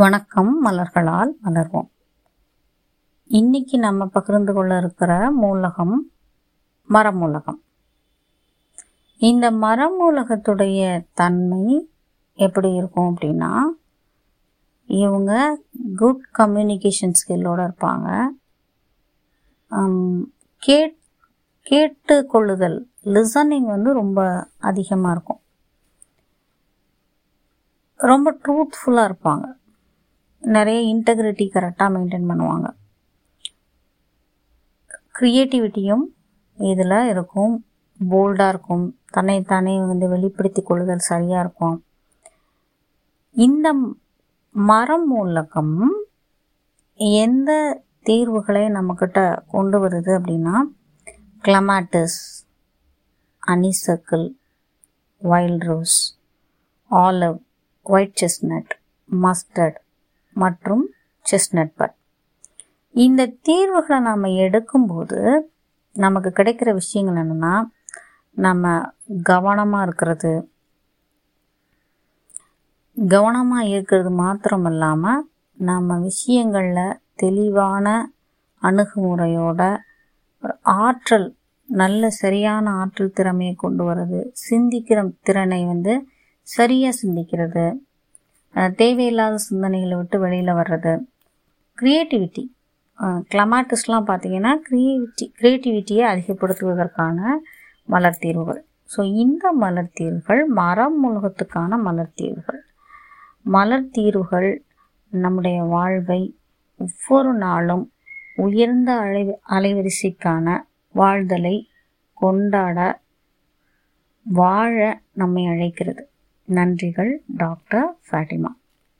வணக்கம் மலர்களால் மலர்வோம். இன்னைக்கு நம்ம பகிர்ந்து கொள்ள இருக்கிற மூலகம் மரமூலகம். இந்த மரமூலகத்துடைய தன்மை எப்படி இருக்கும் அப்படின்னா இவங்க குட் கம்யூனிகேஷன் ஸ்கில்லோடு இருப்பாங்க. கேட் கேட்டு கொள்ளுதல் லிசனிங் வந்து ரொம்ப அதிகமாக இருக்கும். ரொம்ப ட்ரூத்ஃபுல்லாக இருப்பாங்க. நிறைய இன்டெகிரிட்டி கரெக்டாக மெயின்டைன் பண்ணுவாங்க. க்ரியேட்டிவிட்டியும் இதில் இருக்கும். போல்டாக இருக்கும். தன்னைத்தானே வந்து வெளிப்படுத்தி கொள்ளுதல் சரியாக இருக்கும். இந்த மரம் மூலகம் எந்த தீர்வுகளை நம்மக்கிட்ட கொண்டு வருது அப்படின்னா clematis honeysuckle wild rose olive white chestnut mustard மற்றும் செஸ்னட் பட் இந்த தீர்வுகளை நாம் எடுக்கும்போது நமக்கு கிடைக்கிற விஷயங்கள் என்னென்னா நம்ம கவனமாக இருக்கிறது. கவனமாக இருக்கிறது மாத்திரம் இல்லாமல் நம்ம விஷயங்களில் தெளிவான அணுகுமுறையோட ஒரு ஆற்றல் நல்ல சரியான ஆற்றல் திறமையை கொண்டு வர்றது சிந்திக்கிற திறனை வந்து சரியாக சிந்திக்கிறது. தேவையில்லாத சிந்தனைகளை விட்டு வெளியில் வர்றது. க்ரியேட்டிவிட்டி கிளமாட்டிஸ்லாம் பார்த்தீங்கன்னா க்ரியேவிட்டி க்ரியேட்டிவிட்டியை அதிகப்படுத்துவதற்கான மலர் தீர்வுகள் ஸோ இந்த மலர் தீர்வுகள் மரம் முழுகத்துக்கான மலர் தீர்வுகள் மலர் தீர்வுகள் நம்முடைய வாழ்வை ஒவ்வொரு நாளும் உயர்ந்த அலை அலைவரிசைக்கான வாழ்தலை கொண்டாட வாழ நம்மை அழைக்கிறது. நன்றிகள் டாக்டர் ஃபாட்டிமா